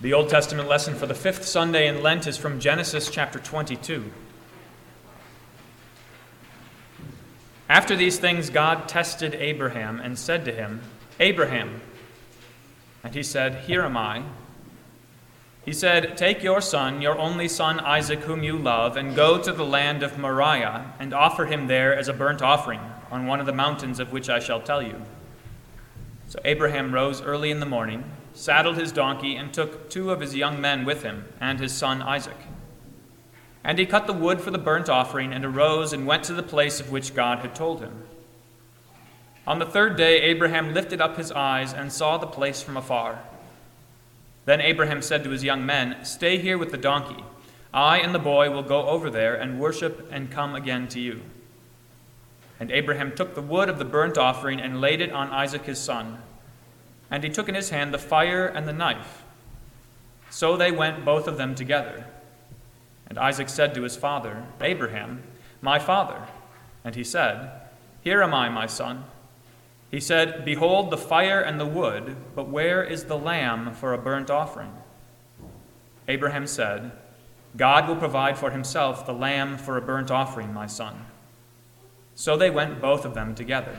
The Old Testament lesson for the fifth Sunday in Lent is from Genesis chapter 22. After these things, God tested Abraham and said to him, Abraham. And he said, Here am I. He said, Take your son, your only son Isaac, whom you love, and go to the land of Moriah, and offer him there as a burnt offering on one of the mountains of which I shall tell you. So Abraham rose early in the morning saddled his donkey, and took two of his young men with him, and his son Isaac. And he cut the wood for the burnt offering, and arose and went to the place of which God had told him. On the third day, Abraham lifted up his eyes and saw the place from afar. Then Abraham said to his young men, Stay here with the donkey. I and the boy will go over there and worship and come again to you. And Abraham took the wood of the burnt offering and laid it on Isaac his son. And he took in his hand the fire and the knife. So they went both of them together. And Isaac said to his father, Abraham, My father. And he said, Here am I, my son. He said, Behold the fire and the wood, but where is the lamb for a burnt offering? Abraham said, God will provide for himself the lamb for a burnt offering, my son. So they went both of them together.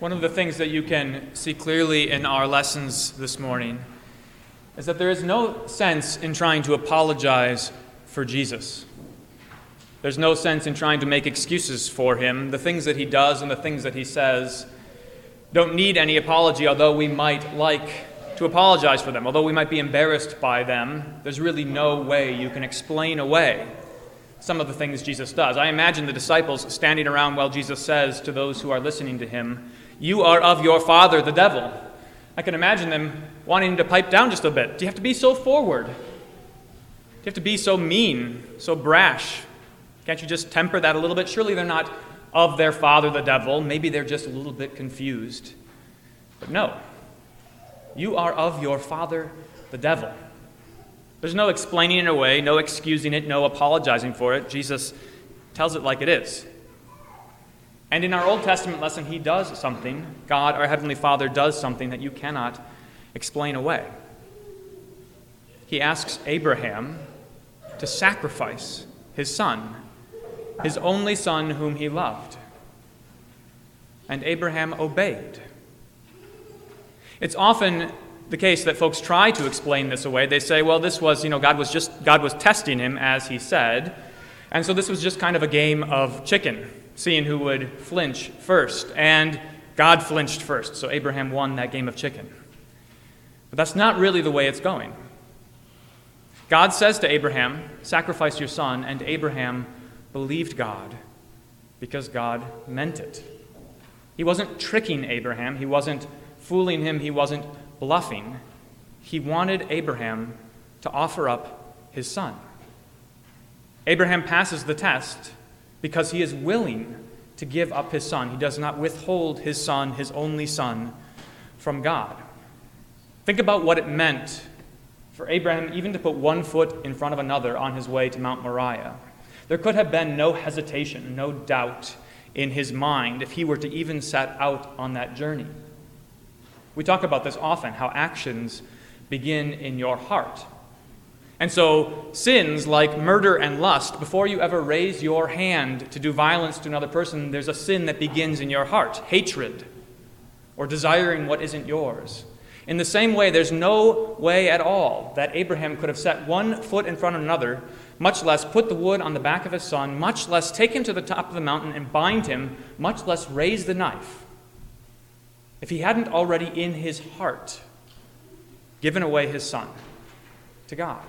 One of the things that you can see clearly in our lessons this morning is that there is no sense in trying to apologize for Jesus. There's no sense in trying to make excuses for him. The things that he does and the things that he says don't need any apology, although we might like to apologize for them, although we might be embarrassed by them. There's really no way you can explain away some of the things Jesus does. I imagine the disciples standing around while Jesus says to those who are listening to him, you are of your father, the devil. I can imagine them wanting to pipe down just a bit. Do you have to be so forward? Do you have to be so mean, so brash? Can't you just temper that a little bit? Surely they're not of their father, the devil. Maybe they're just a little bit confused. But no, you are of your father, the devil. There's no explaining it away, no excusing it, no apologizing for it. Jesus tells it like it is. And in our Old Testament lesson, he does something, God, our Heavenly Father, does something that you cannot explain away. He asks Abraham to sacrifice his son, his only son whom he loved. And Abraham obeyed. It's often the case that folks try to explain this away. They say, well, this was, you know, God was just, God was testing him as he said. And so this was just kind of a game of chicken seeing who would flinch first. And God flinched first, so Abraham won that game of chicken. But that's not really the way it's going. God says to Abraham, Sacrifice your son, and Abraham believed God because God meant it. He wasn't tricking Abraham, he wasn't fooling him, he wasn't bluffing. He wanted Abraham to offer up his son. Abraham passes the test because he is willing to give up his son. He does not withhold his son, his only son, from God. Think about what it meant for Abraham even to put one foot in front of another on his way to Mount Moriah. There could have been no hesitation, no doubt in his mind if he were to even set out on that journey. We talk about this often how actions begin in your heart. And so, sins like murder and lust, before you ever raise your hand to do violence to another person, there's a sin that begins in your heart hatred or desiring what isn't yours. In the same way, there's no way at all that Abraham could have set one foot in front of another, much less put the wood on the back of his son, much less take him to the top of the mountain and bind him, much less raise the knife, if he hadn't already in his heart given away his son to God.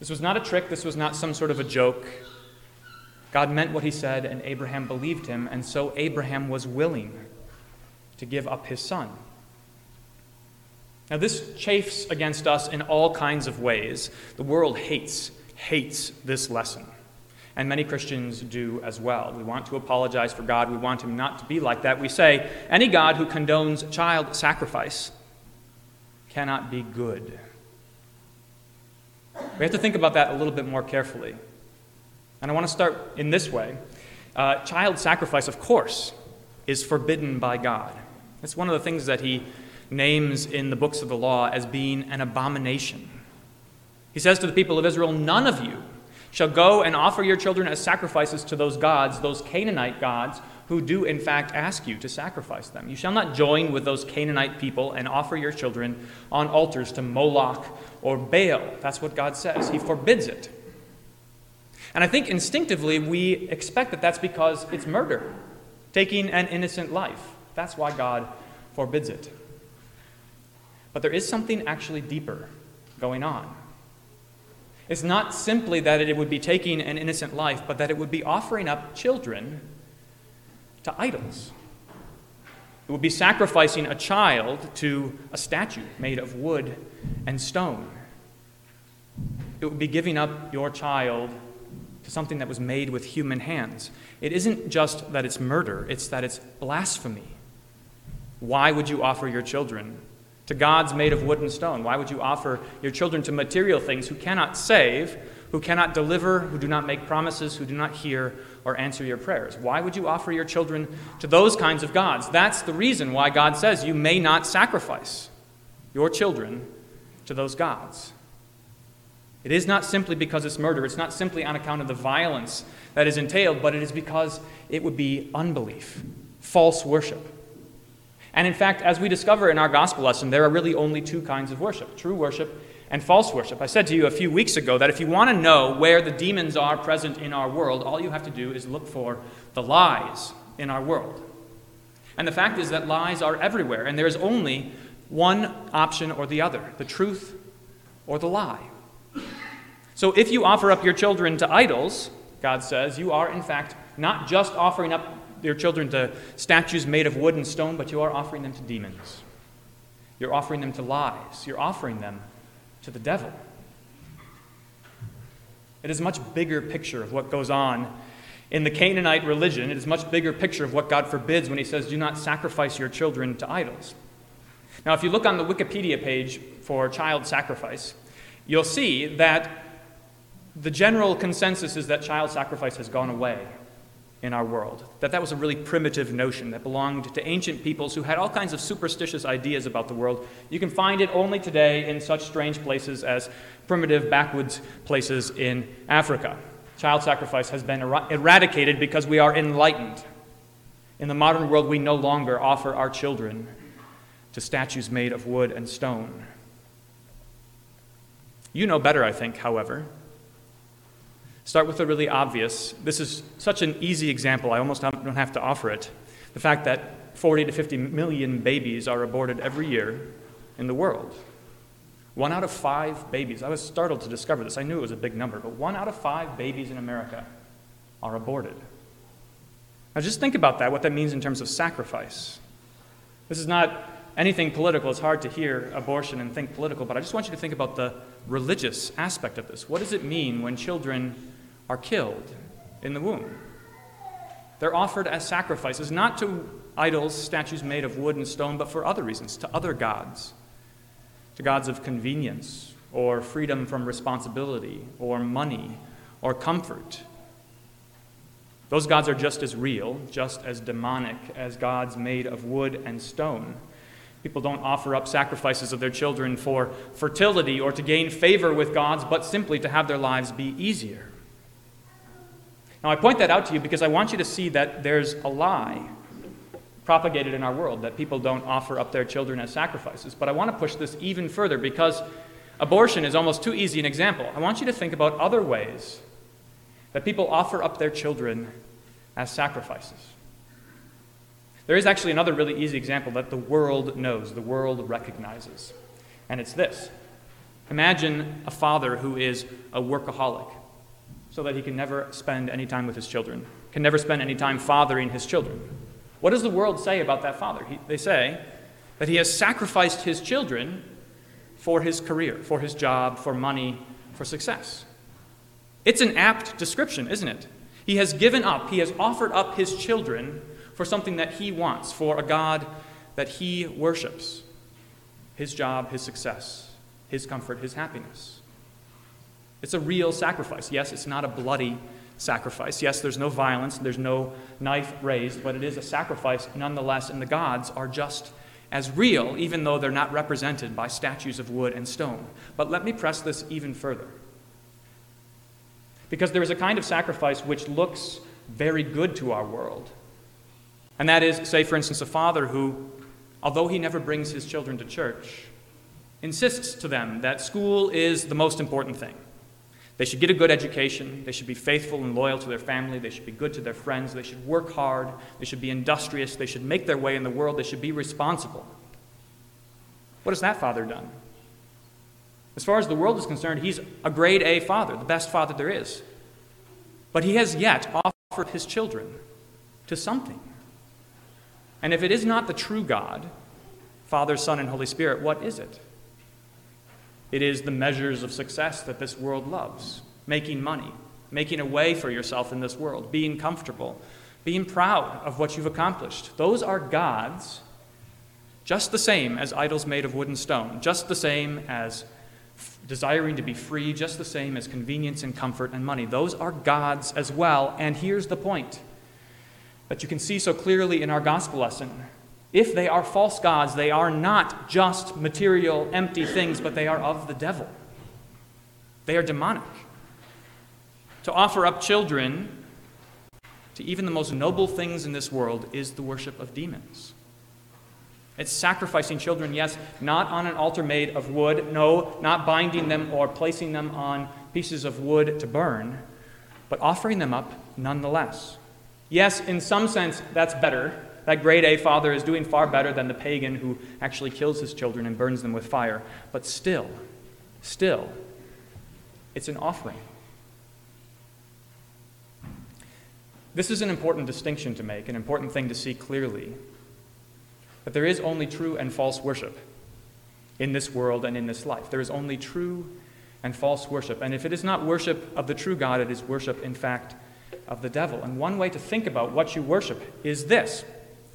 This was not a trick, this was not some sort of a joke. God meant what he said, and Abraham believed him, and so Abraham was willing to give up his son. Now, this chafes against us in all kinds of ways. The world hates, hates this lesson. And many Christians do as well. We want to apologize for God. We want Him not to be like that. We say any God who condones child sacrifice cannot be good. We have to think about that a little bit more carefully. And I want to start in this way. Uh, child sacrifice, of course, is forbidden by God. It's one of the things that he names in the books of the law as being an abomination. He says to the people of Israel, None of you shall go and offer your children as sacrifices to those gods, those Canaanite gods, who do in fact ask you to sacrifice them. You shall not join with those Canaanite people and offer your children on altars to Moloch or Baal. That's what God says. He forbids it. And I think instinctively we expect that that's because it's murder, taking an innocent life. That's why God forbids it. But there is something actually deeper going on. It's not simply that it would be taking an innocent life, but that it would be offering up children to idols. It would be sacrificing a child to a statue made of wood and stone. It would be giving up your child to something that was made with human hands. It isn't just that it's murder, it's that it's blasphemy. Why would you offer your children to gods made of wood and stone? Why would you offer your children to material things who cannot save, who cannot deliver, who do not make promises, who do not hear or answer your prayers? Why would you offer your children to those kinds of gods? That's the reason why God says you may not sacrifice your children to those gods. It is not simply because it's murder, it's not simply on account of the violence that is entailed, but it is because it would be unbelief, false worship. And in fact, as we discover in our gospel lesson, there are really only two kinds of worship true worship and false worship. I said to you a few weeks ago that if you want to know where the demons are present in our world, all you have to do is look for the lies in our world. And the fact is that lies are everywhere, and there is only one option or the other the truth or the lie. So if you offer up your children to idols, God says, you are in fact not just offering up your children to statues made of wood and stone, but you are offering them to demons. You're offering them to lies. You're offering them to the devil. It is a much bigger picture of what goes on in the Canaanite religion. It is a much bigger picture of what God forbids when He says, Do not sacrifice your children to idols. Now, if you look on the Wikipedia page for child sacrifice, you'll see that the general consensus is that child sacrifice has gone away in our world. That that was a really primitive notion that belonged to ancient peoples who had all kinds of superstitious ideas about the world. You can find it only today in such strange places as primitive backwoods places in Africa. Child sacrifice has been er- eradicated because we are enlightened. In the modern world, we no longer offer our children to statues made of wood and stone. You know better, I think, however. Start with the really obvious. This is such an easy example, I almost don't have to offer it. The fact that 40 to 50 million babies are aborted every year in the world. One out of five babies. I was startled to discover this. I knew it was a big number, but one out of five babies in America are aborted. Now, just think about that, what that means in terms of sacrifice. This is not anything political. It's hard to hear abortion and think political, but I just want you to think about the religious aspect of this. What does it mean when children are killed in the womb. They're offered as sacrifices, not to idols, statues made of wood and stone, but for other reasons, to other gods, to gods of convenience, or freedom from responsibility, or money, or comfort. Those gods are just as real, just as demonic as gods made of wood and stone. People don't offer up sacrifices of their children for fertility or to gain favor with gods, but simply to have their lives be easier. Now, I point that out to you because I want you to see that there's a lie propagated in our world that people don't offer up their children as sacrifices. But I want to push this even further because abortion is almost too easy an example. I want you to think about other ways that people offer up their children as sacrifices. There is actually another really easy example that the world knows, the world recognizes. And it's this Imagine a father who is a workaholic so that he can never spend any time with his children, can never spend any time fathering his children. What does the world say about that father? He, they say that he has sacrificed his children for his career, for his job, for money, for success. It's an apt description, isn't it? He has given up, he has offered up his children for something that he wants, for a God that he worships his job, his success, his comfort, his happiness. It's a real sacrifice. Yes, it's not a bloody sacrifice. Yes, there's no violence, there's no knife raised, but it is a sacrifice nonetheless, and the gods are just as real, even though they're not represented by statues of wood and stone. But let me press this even further. Because there is a kind of sacrifice which looks very good to our world. And that is, say, for instance, a father who, although he never brings his children to church, insists to them that school is the most important thing. They should get a good education. They should be faithful and loyal to their family. They should be good to their friends. They should work hard. They should be industrious. They should make their way in the world. They should be responsible. What has that father done? As far as the world is concerned, he's a grade A father, the best father there is. But he has yet offered his children to something. And if it is not the true God, Father, Son, and Holy Spirit, what is it? It is the measures of success that this world loves making money, making a way for yourself in this world, being comfortable, being proud of what you've accomplished. Those are gods, just the same as idols made of wood and stone, just the same as f- desiring to be free, just the same as convenience and comfort and money. Those are gods as well. And here's the point that you can see so clearly in our gospel lesson if they are false gods, they are not just material, empty things, but they are of the devil. They are demonic. To offer up children to even the most noble things in this world is the worship of demons. It's sacrificing children, yes, not on an altar made of wood, no, not binding them or placing them on pieces of wood to burn, but offering them up nonetheless. Yes, in some sense, that's better that grade A father is doing far better than the pagan who actually kills his children and burns them with fire. But still, still, it's an offering. This is an important distinction to make, an important thing to see clearly. That there is only true and false worship in this world and in this life. There is only true and false worship. And if it is not worship of the true God, it is worship, in fact, of the devil. And one way to think about what you worship is this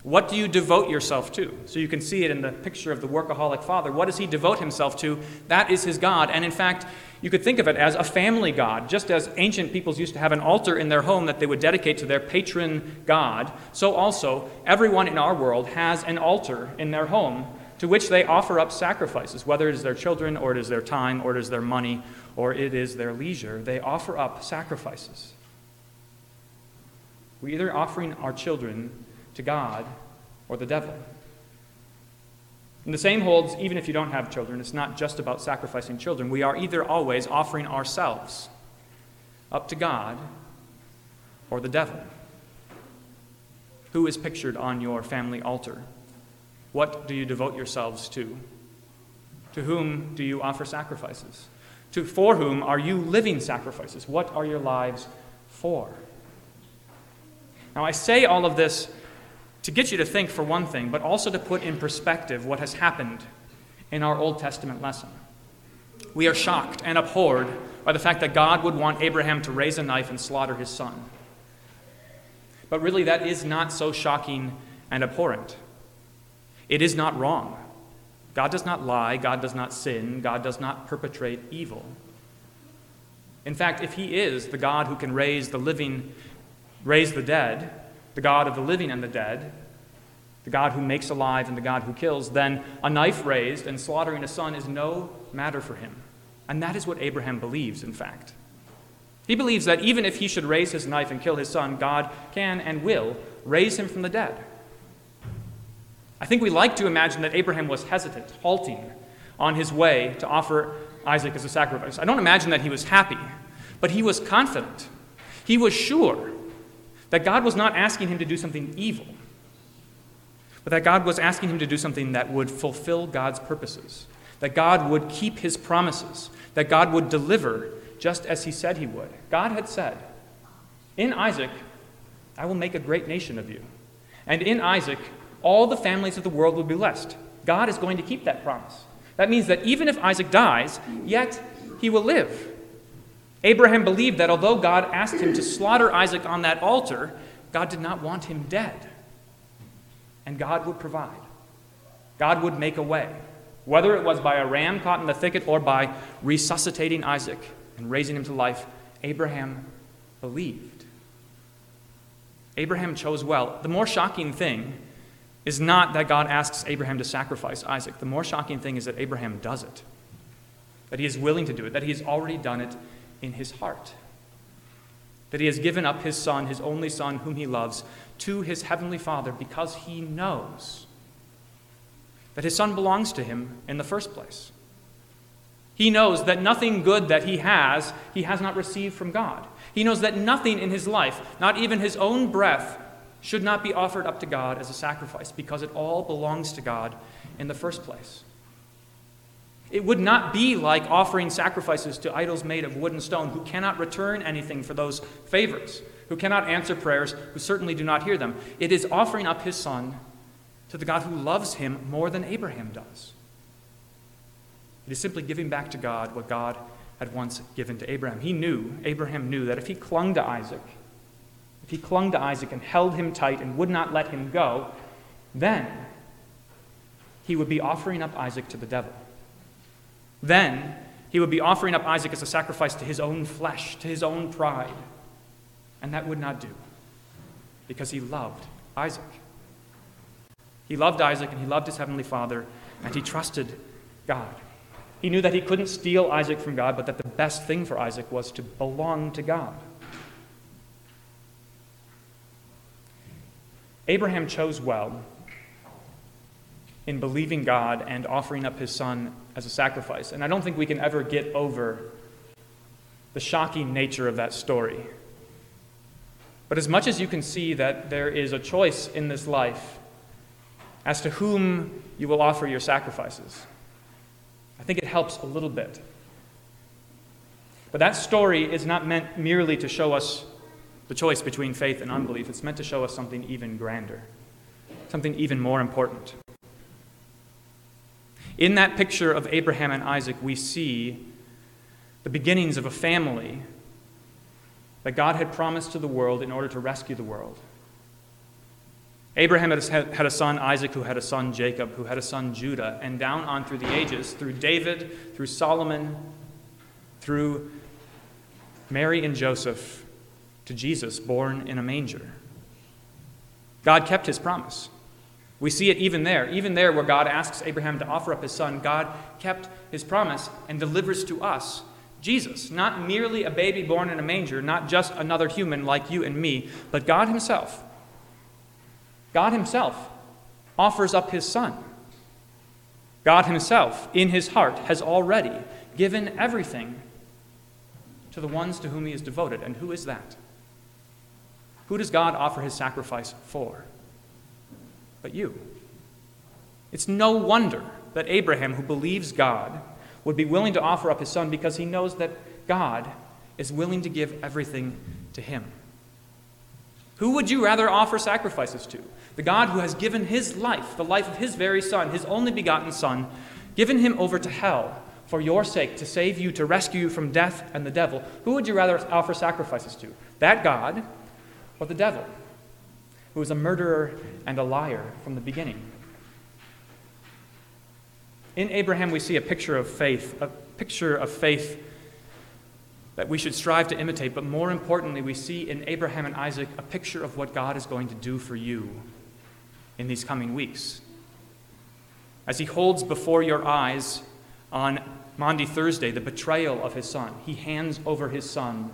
what do you devote yourself to? So you can see it in the picture of the workaholic father. What does he devote himself to? That is his God. And in fact, you could think of it as a family God. Just as ancient peoples used to have an altar in their home that they would dedicate to their patron God, so also everyone in our world has an altar in their home to which they offer up sacrifices, whether it is their children, or it is their time, or it is their money, or it is their leisure. They offer up sacrifices. We're either offering our children to God or the devil. And the same holds even if you don't have children. It's not just about sacrificing children. We are either always offering ourselves up to God or the devil. Who is pictured on your family altar? What do you devote yourselves to? To whom do you offer sacrifices? To for whom are you living sacrifices? What are your lives for? Now I say all of this to get you to think, for one thing, but also to put in perspective what has happened in our Old Testament lesson. We are shocked and abhorred by the fact that God would want Abraham to raise a knife and slaughter his son. But really, that is not so shocking and abhorrent. It is not wrong. God does not lie, God does not sin, God does not perpetrate evil. In fact, if He is the God who can raise the living, raise the dead, the God of the living and the dead, the God who makes alive and the God who kills, then a knife raised and slaughtering a son is no matter for him. And that is what Abraham believes, in fact. He believes that even if he should raise his knife and kill his son, God can and will raise him from the dead. I think we like to imagine that Abraham was hesitant, halting on his way to offer Isaac as a sacrifice. I don't imagine that he was happy, but he was confident. He was sure that God was not asking him to do something evil, but that God was asking him to do something that would fulfill God's purposes, that God would keep his promises, that God would deliver just as he said he would. God had said, In Isaac, I will make a great nation of you. And in Isaac, all the families of the world will be blessed. God is going to keep that promise. That means that even if Isaac dies, yet he will live. Abraham believed that although God asked him to slaughter Isaac on that altar, God did not want him dead. And God would provide. God would make a way, whether it was by a ram caught in the thicket or by resuscitating Isaac and raising him to life. Abraham believed. Abraham chose well. The more shocking thing is not that God asks Abraham to sacrifice Isaac. The more shocking thing is that Abraham does it, that he is willing to do it, that he has already done it in his heart, that he has given up his son, his only son, whom he loves, to his heavenly Father because he knows that his son belongs to him in the first place. He knows that nothing good that he has, he has not received from God. He knows that nothing in his life, not even his own breath, should not be offered up to God as a sacrifice because it all belongs to God in the first place. It would not be like offering sacrifices to idols made of wood and stone who cannot return anything for those favors, who cannot answer prayers, who certainly do not hear them. It is offering up his son to the God who loves him more than Abraham does. It is simply giving back to God what God had once given to Abraham. He knew, Abraham knew, that if he clung to Isaac, if he clung to Isaac and held him tight and would not let him go, then he would be offering up Isaac to the devil. Then he would be offering up Isaac as a sacrifice to his own flesh, to his own pride. And that would not do because he loved Isaac. He loved Isaac and he loved his heavenly father and he trusted God. He knew that he couldn't steal Isaac from God, but that the best thing for Isaac was to belong to God. Abraham chose well in believing God and offering up his son as a sacrifice. And I don't think we can ever get over the shocking nature of that story. But as much as you can see that there is a choice in this life as to whom you will offer your sacrifices, I think it helps a little bit. But that story is not meant merely to show us the choice between faith and unbelief. It's meant to show us something even grander, something even more important. In that picture of Abraham and Isaac, we see the beginnings of a family that God had promised to the world in order to rescue the world. Abraham had a son, Isaac, who had a son, Jacob, who had a son, Judah, and down on through the ages, through David, through Solomon, through Mary and Joseph, to Jesus, born in a manger. God kept his promise. We see it even there. Even there, where God asks Abraham to offer up his son, God kept his promise and delivers to us Jesus, not merely a baby born in a manger, not just another human like you and me, but God himself. God himself offers up his son. God himself, in his heart, has already given everything to the ones to whom he is devoted. And who is that? Who does God offer his sacrifice for? But you. It's no wonder that Abraham, who believes God, would be willing to offer up his son because he knows that God is willing to give everything to him. Who would you rather offer sacrifices to? The God who has given his life, the life of his very son, his only begotten son, given him over to hell for your sake, to save you, to rescue you from death and the devil. Who would you rather offer sacrifices to? That God or the devil, who was a murderer and a liar from the beginning. In Abraham, we see a picture of faith, a picture of faith that we should strive to imitate, but more importantly, we see in Abraham and Isaac a picture of what God is going to do for you in these coming weeks. As he holds before your eyes on Maundy Thursday the betrayal of his son, he hands over his son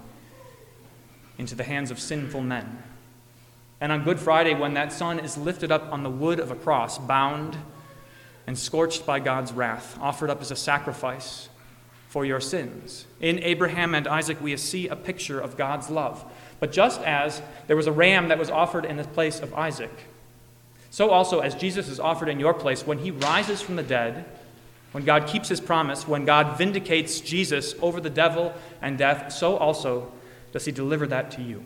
into the hands of sinful men. And on Good Friday, when that son is lifted up on the wood of a cross, bound and scorched by God's wrath, offered up as a sacrifice for your sins. In Abraham and Isaac, we see a picture of God's love. But just as there was a ram that was offered in the place of Isaac, so also as Jesus is offered in your place, when he rises from the dead, when God keeps his promise, when God vindicates Jesus over the devil and death, so also does he deliver that to you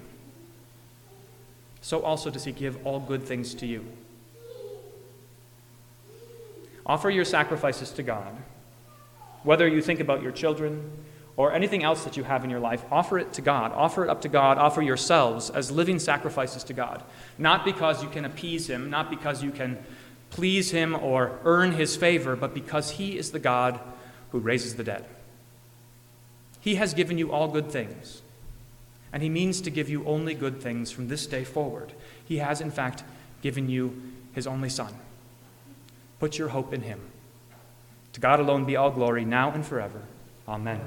so also does he give all good things to you. Offer your sacrifices to God. Whether you think about your children or anything else that you have in your life, offer it to God. Offer it up to God. Offer yourselves as living sacrifices to God. Not because you can appease Him, not because you can please Him or earn His favor, but because He is the God who raises the dead. He has given you all good things and He means to give you only good things from this day forward. He has, in fact, given you His only Son. Put your hope in Him. To God alone be all glory, now and forever. Amen.